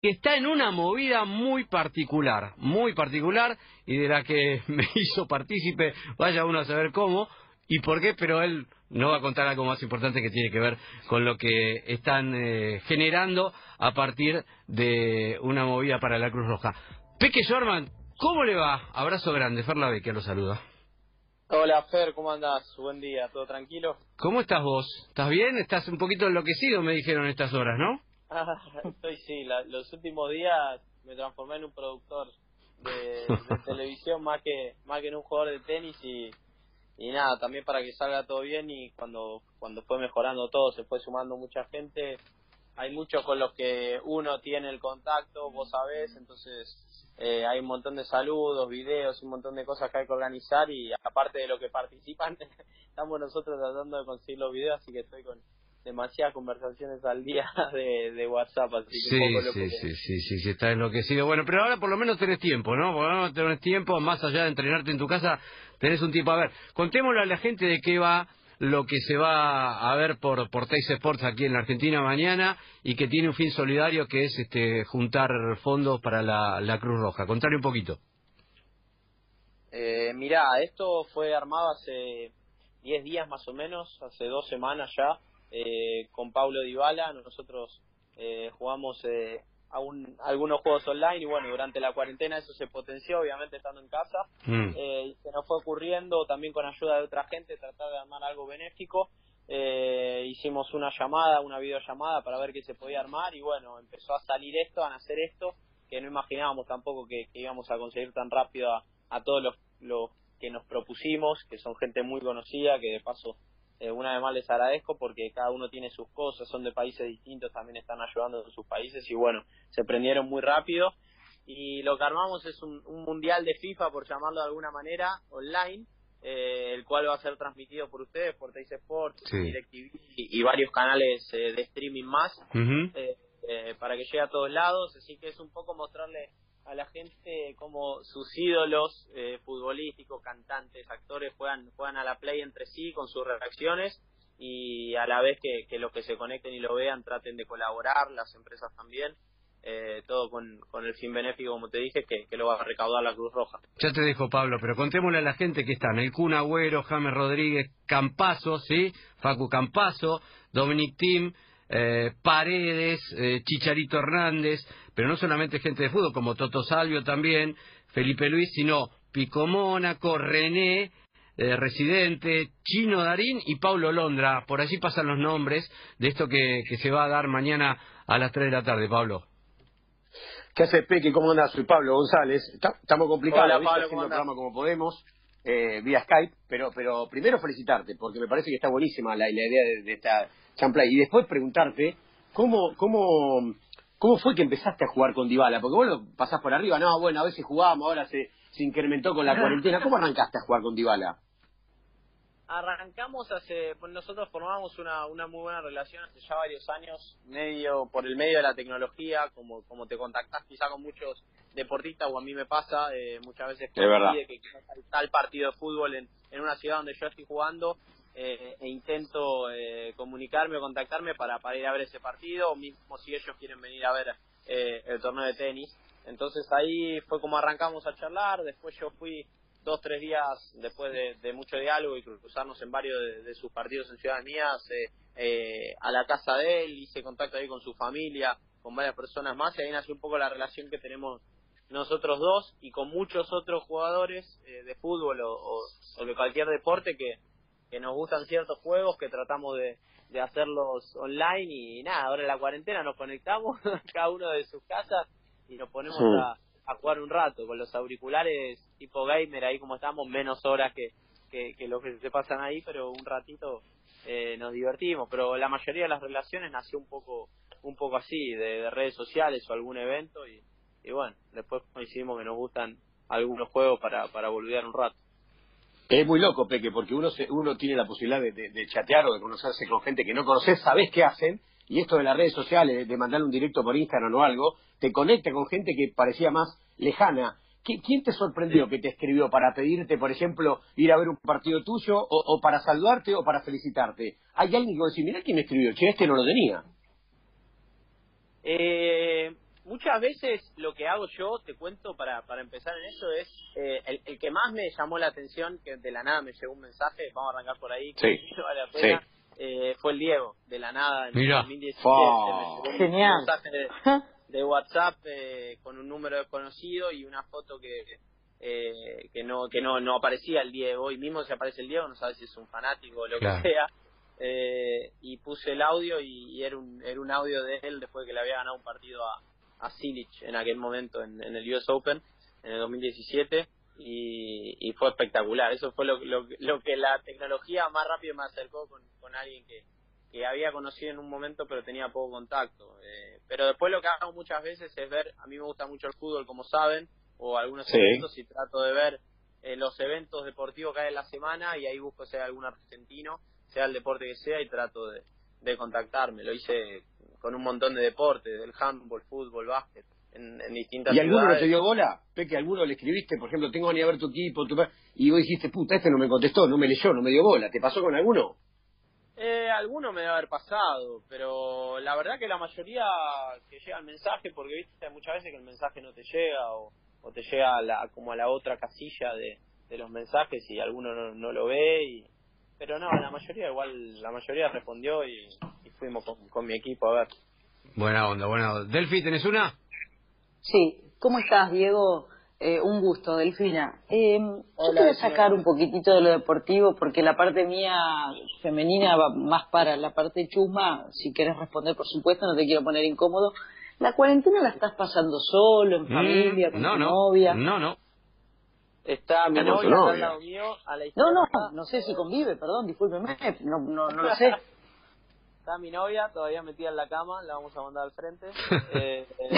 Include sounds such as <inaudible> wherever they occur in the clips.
que está en una movida muy particular, muy particular, y de la que <laughs> me hizo partícipe, vaya uno a saber cómo y por qué, pero él no va a contar algo más importante que tiene que ver con lo que están eh, generando a partir de una movida para la Cruz Roja. Peque Shorman, ¿cómo le va? Abrazo grande, Ferla que lo saluda. Hola Fer, ¿cómo andas? Buen día, ¿todo tranquilo? ¿Cómo estás vos? ¿Estás bien? Estás un poquito enloquecido, me dijeron estas horas, ¿no? Ah, <laughs> estoy sí, los últimos días me transformé en un productor de, <laughs> televisión más que más que en un jugador de tenis y, y nada, también para que salga todo bien y cuando cuando fue mejorando todo, se fue sumando mucha gente, hay muchos con los que uno tiene el contacto, vos sabés, entonces eh, hay un montón de saludos, videos, un montón de cosas que hay que organizar y aparte de lo que participan, <laughs> estamos nosotros tratando de conseguir los videos, así que estoy con demasiadas conversaciones al día <laughs> de, WhatsApp, así que sí, sí, sí, sí, sí, sí, está enloquecido. Bueno, pero ahora por lo menos tenés tiempo, ¿no? Por lo menos tenés tiempo, más allá de entrenarte en tu casa, tenés un tiempo. A ver, contémosle a la gente de qué va lo que se va a ver por, por Teis Sports aquí en la Argentina mañana y que tiene un fin solidario que es este juntar fondos para la, Cruz Roja. Contale un poquito. Eh, mirá, esto fue armado hace 10 días más o menos, hace dos semanas ya, eh, con Pablo Dybala. Nosotros eh, jugamos eh, algunos juegos online y bueno, durante la cuarentena eso se potenció, obviamente estando en casa, mm. eh, y se nos fue ocurriendo también con ayuda de otra gente tratar de armar algo benéfico. Eh, hicimos una llamada, una videollamada para ver qué se podía armar y bueno, empezó a salir esto, a nacer esto, que no imaginábamos tampoco que, íbamos a conseguir tan rápido a, a todos los, los que nos propusimos, que son gente muy conocida, que de paso eh, una vez más les agradezco porque cada uno tiene sus cosas, son de países distintos, también están ayudando en sus países y bueno, se prendieron muy rápido. Y lo que armamos es un, mundial de FIFA, por llamarlo de alguna manera, online, eh, el cual va a ser transmitido por ustedes, por Teis Sports, DirecTV y, varios canales eh, de streaming más, para que llegue a todos lados. Así que es un poco mostrarle a la gente como sus ídolos eh, futbolísticos, cantantes, actores juegan, juegan a la play entre sí con sus reacciones y a la vez que, los que se conecten y lo vean traten de colaborar, las empresas también. Eh, todo con, con, el fin benéfico, como te dije, que, lo va a recaudar la Cruz Roja. Ya te dejo, Pablo, pero contémosle a la gente que están. El Kun Agüero, James Rodríguez, Campazo, ¿sí? Facu Campazo, Dominic Tim, eh, Paredes, eh, Chicharito Hernández, pero no solamente gente de fútbol, como Toto Salvio también, Felipe Luis, sino Pico Mónaco, René, eh, Residente, Chino Darín y Paulo Londra. Por allí pasan los nombres de esto que, se va a dar mañana a las 3 de la tarde, Pablo. ¿Qué hace Peque? ¿Cómo andás? Soy Pablo González. Estamos complicados, haciendo el programa como podemos, vía Skype, pero, pero primero felicitarte, porque me parece que está buenísima la, idea de esta y después preguntarte, ¿cómo, cómo, cómo fue que empezaste a jugar con Dybala? Porque vos lo pasás por arriba, no, bueno, a veces jugábamos, ahora se, se incrementó con la cuarentena. ¿Cómo arrancaste a jugar con Dybala? Arrancamos hace, pues nosotros formamos una, una muy buena relación hace ya varios años, medio por el medio de la tecnología, como, como te contactás quizá con muchos deportistas, o a mí me pasa, eh, muchas veces que, que tal partido de fútbol en, en una ciudad donde yo estoy jugando, eh, e intento eh, comunicarme o contactarme para, para ir a ver ese partido, o mismo si ellos quieren venir a ver eh, el torneo de tenis. Entonces ahí fue como arrancamos a charlar, después yo fui dos, tres días después de, mucho diálogo y cruzarnos en varios de, sus partidos en Ciudad Mías, a la casa de él, hice contacto ahí con su familia, con varias personas más, y ahí nació un poco la relación que tenemos nosotros dos y con muchos otros jugadores de fútbol o, de cualquier deporte que, que nos gustan ciertos juegos que tratamos de, de hacerlos online y nada, ahora en la cuarentena nos conectamos <laughs> cada uno de sus casas y nos ponemos a, a, jugar un rato con los auriculares tipo gamer ahí como estamos, menos horas que, que, que lo que se pasan ahí, pero un ratito eh, nos divertimos, pero la mayoría de las relaciones nació un poco un poco así, de, de redes sociales o algún evento y, y bueno, después coincidimos que nos gustan algunos juegos para, para volver un rato. Es muy loco, Peque, porque uno uno tiene la posibilidad de, chatear o de conocerse con gente que no conoces, sabes qué hacen, y esto de las redes sociales, de mandarle un directo por Instagram o algo, te conecta con gente que parecía más lejana. ¿Quién te sorprendió que te escribió para pedirte, por ejemplo, ir a ver un partido tuyo, o, para saludarte o para felicitarte? ¿Hay alguien que decir, mira quién me escribió, che, este no lo tenía? Eh, muchas veces lo que hago yo, te cuento para, para empezar en eso, es eh, el, el, que más me llamó la atención, que de la nada me llegó un mensaje, vamos a arrancar por ahí, sí. <laughs> vale la pena, eh, fue el Diego, de la nada, en Mira. 2017. Oh. me llegó un Genial. mensaje de, de WhatsApp eh, con un número desconocido y una foto que eh, que no que no no aparecía el Diego y mismo si aparece el Diego no sabes si es un fanático o lo Claro. que sea eh, y puse el audio y, y era un era un audio de él después de que le había ganado un partido a a Silic en aquel momento en, en el US Open en el 2017 y, y fue espectacular eso fue lo, lo, lo que la tecnología más rápido me acercó con, con alguien que que había conocido en un momento pero tenía poco contacto. Eh, pero después lo que hago muchas veces es ver, a mí me gusta mucho el fútbol como saben, o algunos Sí. eventos y trato de ver eh, los eventos deportivos que hay en la semana y ahí busco hay algún argentino, sea el deporte que sea y trato de, de contactarme. Lo hice con un montón de deportes, del handball, fútbol, básquet, en, en distintas ¿Y alguno no te dio bola? Peque, ¿alguno le escribiste? Por ejemplo, tengo que venir a ver tu equipo, tu... y vos dijiste, puta, este no me contestó, no me leyó, no me dio bola. ¿Te pasó con alguno? Eh, alguno me debe haber pasado, pero la verdad que la mayoría que llega el mensaje, porque viste muchas veces que el mensaje no te llega o, o te llega a la, como a la otra casilla de, de los mensajes y alguno no, no lo ve, y, pero no, la mayoría igual, la mayoría respondió y, y fuimos con, con mi equipo a ver. Buena onda, buena onda. Delphi, ¿tenés una? Sí, ¿cómo estás, Diego? Eh, un gusto, Delfina. Eh, yo Hola, quiero Delfina. sacar un poquitito de lo deportivo porque la parte mía femenina va más para la parte chusma. Si quieres responder, por supuesto, no te quiero poner incómodo. ¿La cuarentena la estás pasando solo, en familia, Mm, con no, tu no. novia? No, no. Está mi con novia, está novia. al lado mío, a la No, no, no sé si convive, perdón, discúlpeme, no, no, no lo sé. <laughs> Está mi novia, todavía metida en la cama, la vamos a mandar al frente. <laughs> Eh, eh,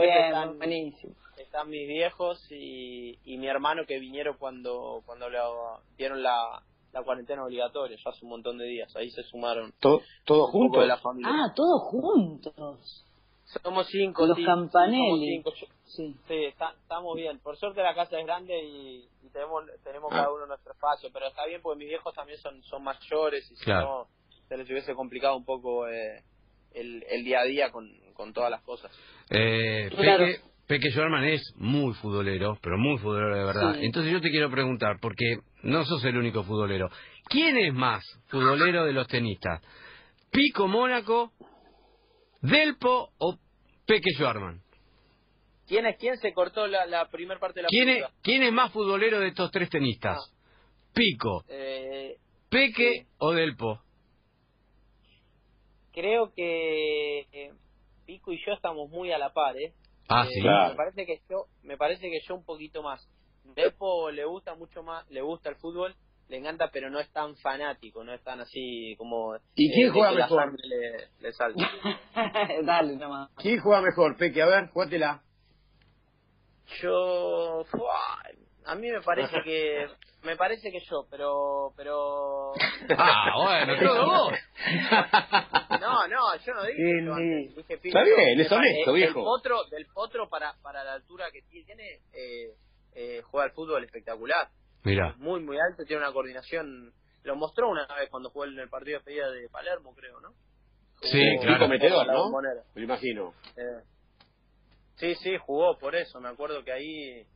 Bien, están- buenísimo. están mis viejos y, y mi hermano que vinieron cuando cuando le dieron la, la cuarentena obligatoria, ya hace un montón de días. Ahí se sumaron ¿Todo, todo un poco junto? de la familia. Ah, todos juntos. Somos cinco, Los sí, Campanelli. somos cinco. Yo- Sí. Sí, está- estamos bien. Por suerte la casa es grande y, y tenemos tenemos cada uno nuestro espacio, pero está bien porque mis viejos también son son mayores y si Claro. no se les hubiese complicado un poco eh, el, el día a día con, con todas las cosas. Eh, Claro. Peque, Peque Schwarman es muy futbolero, pero muy futbolero de verdad. Sí. Entonces yo te quiero preguntar, porque no sos el único futbolero. ¿Quién es más futbolero de los tenistas? ¿Pico Mónaco, Delpo o Peque Schwarman? ¿Quién es quién se cortó la, la primera parte de la ¿Quién es, pregunta? ¿Quién es más futbolero de estos tres tenistas? ¿Pico, Eh, Peque sí. o Delpo? Creo que eh, Pico y yo estamos muy a la par, ¿eh? Ah, Eh, sí. Claro. Me parece que yo, me parece que yo un poquito más. Depo le gusta mucho más, le gusta el fútbol, le encanta, pero no es tan fanático, no es tan así como. ¿Y eh, quién de juega mejor? Le, le salta. <laughs> Dale, nomás. ¿Quién juega mejor, Peque? A ver, jugátela. Yo, ¡fua! A mí me parece <laughs> que, me parece que yo, pero, pero. Ah, bueno, <laughs> todo vos. No, no, yo no dije Sí, yo sí. antes, dije. Está bien, es honesto, el- viejo. Del potro, del potro para, para la altura que tiene, eh, eh, juega al fútbol espectacular. Mira, muy, muy alto, tiene una coordinación. Lo mostró una vez cuando jugó en el partido de despedida de Palermo, creo, ¿no? Sí, Jugó- claro. Tipo metedor, ¿no? Me lo imagino. Eh, sí, sí, jugó por eso. Me acuerdo que ahí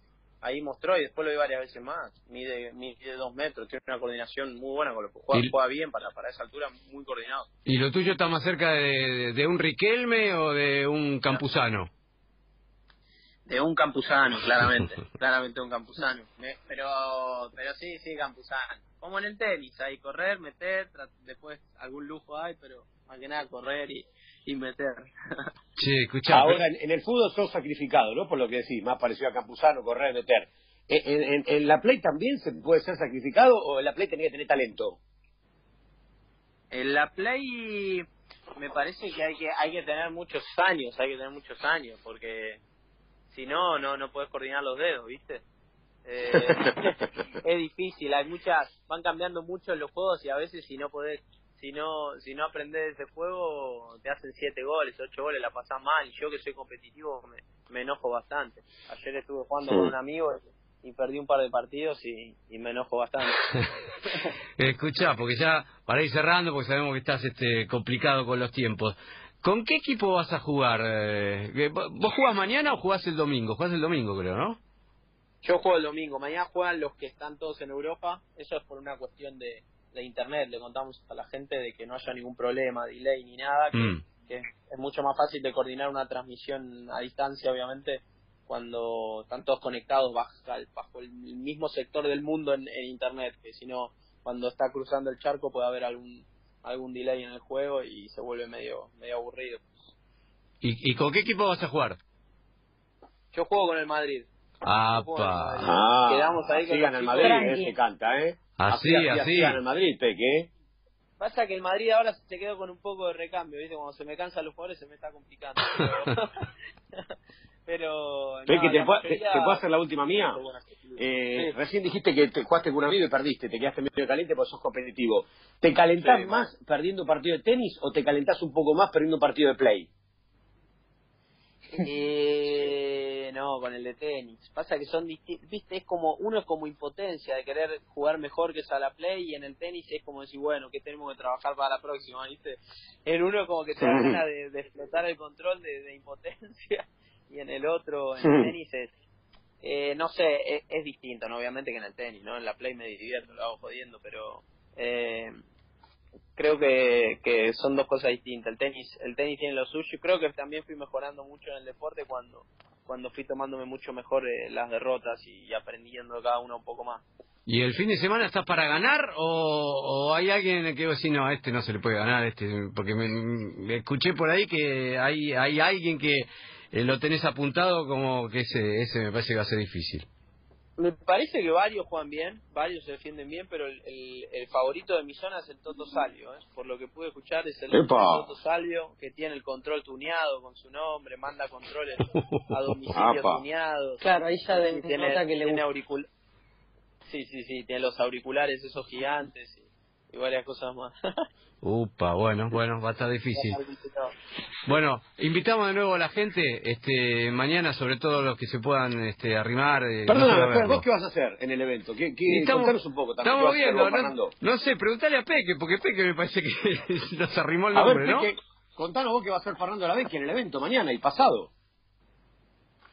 ahí mostró y después lo vi varias veces más. Mide, mide dos metros, tiene una coordinación muy buena con lo juega, Y- juega bien para, para esa altura, muy coordinado. ¿y lo tuyo está más cerca de, de un Riquelme o de un Campuzano? De un campusano, claramente. <laughs> claramente un campusano. Me- pero, pero sí, sí, campusano. Como en el tenis, ahí correr, meter, después algún lujo hay, pero más que nada correr y, y meter. Che, escuchá. Ahora, en, en el fútbol sos sacrificado, ¿no? Por lo que decís, más parecido a Campuzano, correr, meter. ¿En, en, en la Play también se puede ser sacrificado o en la Play tenía que tener talento? En la Play me parece que hay que hay que tener muchos años, hay que tener muchos años, porque si no, no no puedes coordinar los dedos, ¿viste? Eh, <laughs> <laughs> es difícil, hay muchas, van cambiando mucho los juegos y a veces si no podés, si no si no aprendes ese juego te hacen siete goles, ocho goles, la pasás mal y yo que soy competitivo me, me enojo bastante. Ayer estuve jugando Sí. con un amigo y, perdí un par de partidos y, y me enojo bastante. <laughs> Escuchá, porque ya para ir cerrando, porque sabemos que estás este, complicado con los tiempos. ¿Con qué equipo vas a jugar? Eh, ¿Vos jugás mañana o jugás el domingo? Jugás el domingo, creo, ¿no? Yo juego el domingo. Mañana juegan los que están todos en Europa. Eso es por una cuestión de, de internet. Le contamos a la gente de que no haya ningún problema, delay ni nada. Que, mm. es mucho más fácil de coordinar una transmisión a distancia, obviamente, cuando están todos conectados bajo, bajo el mismo sector del mundo en, en internet. Que si no, cuando está cruzando el charco puede haber algún algún delay en el juego y se vuelve medio medio aburrido. ¿Y, con qué equipo vas a jugar? Yo juego con el Madrid. Ah, Quedamos ahí con el Madrid, eh, se canta, ¿eh? Así, así. así. el Madrid, Peque. ¿eh? Pasa que el Madrid ahora se quedó con un poco de recambio, ¿viste? Cuando se me cansan los jugadores se me está complicando. Pero... <laughs> Peque, te, puedo hacer la última mía? Eh, Recién dijiste que te jugaste con un amigo y perdiste, te quedaste medio caliente porque sos competitivo. ¿Te calentás más perdiendo un partido de tenis o te calentás un poco más perdiendo un partido de play? Eh, no, con el de tenis. Pasa que son viste, es como, uno es como impotencia de querer jugar mejor que a la play y en el tenis es como decir, bueno, que tenemos que trabajar para la próxima, viste. En uno como que te da ganas de, explotar el control de, impotencia y en el otro, en el tenis es, eh, no sé, es, es, distinto, ¿no? Obviamente que en el tenis, ¿no? En la play me divierto, lo hago jodiendo, pero... Eh, creo que, que son dos cosas distintas. El tenis, el tenis tiene lo suyo. Creo que también fui mejorando mucho en el deporte cuando, cuando fui tomándome mucho mejor eh, las derrotas y, aprendiendo cada uno un poco más. ¿Y el fin de semana estás para ganar o, hay alguien que decir, no, a este no se le puede ganar? este Porque me, escuché por ahí que hay, hay alguien que eh, lo tenés apuntado como que ese, ese me parece que va a ser difícil. Me parece que varios juegan bien, varios se defienden bien, pero el, el, favorito de mi zona es el Toto Salvio. ¿eh? Por lo que pude escuchar, es el Toto Salvio, que tiene el control tuneado con su nombre, manda controles a <laughs> domicilio tuneados. Claro, ahí ya de tiene, que le tiene Sí, sí, sí, tiene los auriculares esos gigantes y varias cosas más. <laughs> Upa, bueno, bueno, va a estar difícil. Bueno, invitamos de nuevo a la gente, este, mañana, sobre todo los que se puedan este, arrimar. Eh, Perdón, ¿vos qué vas a hacer en el evento? ¿Qué, qué, estamos, un poco también. Estamos viendo, no, no, sé, preguntale a Peque, porque Peque me parece que <laughs> nos arrimó el nombre, a ver, Peque, ¿no? Contanos vos qué va a hacer Fernando la Vecchia en el evento mañana y pasado.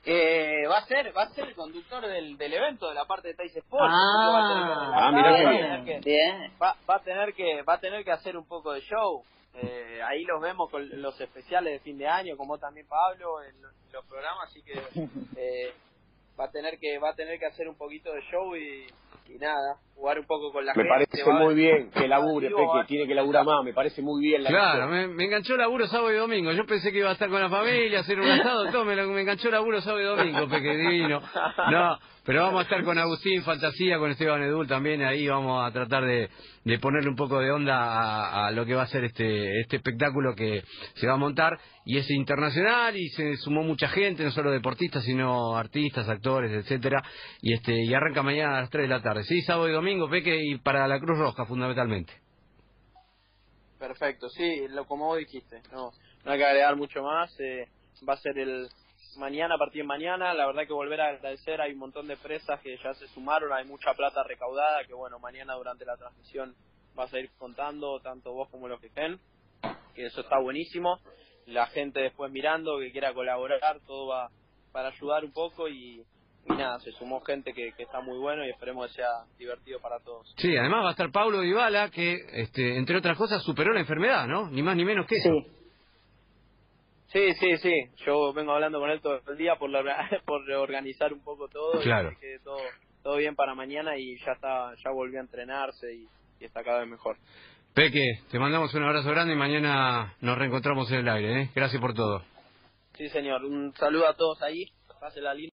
Eh, va a ser va a ser el conductor del, del evento de la parte de Tais Sports ah, va a tener que, Va, va, a tener que va a tener que hacer un poco de show. Eh, ahí los vemos con los especiales de fin de año como también Pablo en los programas así que <laughs> eh, va a tener que va a tener que hacer un poquito de show y, y nada, jugar un poco con la me gente. Me parece muy bien que labure, Peque, tiene que laburar más, me parece muy bien la Claro, me, me, enganchó laburo sábado y domingo. Yo pensé que iba a estar con la familia, hacer un asado, todo, me, me enganchó laburo sábado y domingo, Peque, divino. No, pero vamos a estar con Agustín Fantasía, con Esteban Edul también, ahí vamos a tratar de, de ponerle un poco de onda a, lo que va a ser este, este espectáculo que se va a montar y es internacional y se sumó mucha gente, no solo deportistas, sino artistas, actores, etcétera, y este y arranca mañana a las 3 de la tarde. Sí, sábado y domingo, Peque, y para la Cruz Roja fundamentalmente. Perfecto, sí, lo como vos dijiste, no, no hay que agregar mucho más, eh, va a ser el mañana, a partir de mañana, la verdad que volver a agradecer, hay un montón de presas que ya se sumaron, hay mucha plata recaudada, que bueno, mañana durante la transmisión vas a ir contando, tanto vos como los que estén, que eso está buenísimo, la gente después mirando, que quiera colaborar, todo va para ayudar un poco y, nada, se sumó gente que, está muy bueno y esperemos que sea divertido para todos. Sí, además va a estar Pablo Dybala, que este, entre otras cosas superó la enfermedad, ¿no? Ni más ni menos que eso. Sí, sí, sí. Yo vengo hablando con él todo el día por, <laughs> por organizar un poco todo. Claro. Y que todo, todo bien para mañana y ya está, ya volvió a entrenarse y, está cada vez mejor. Peque, te mandamos un abrazo grande y mañana nos reencontramos en el aire. ¿eh? Gracias por todo. Sí, señor. Un saludo a todos ahí. Pase la línea.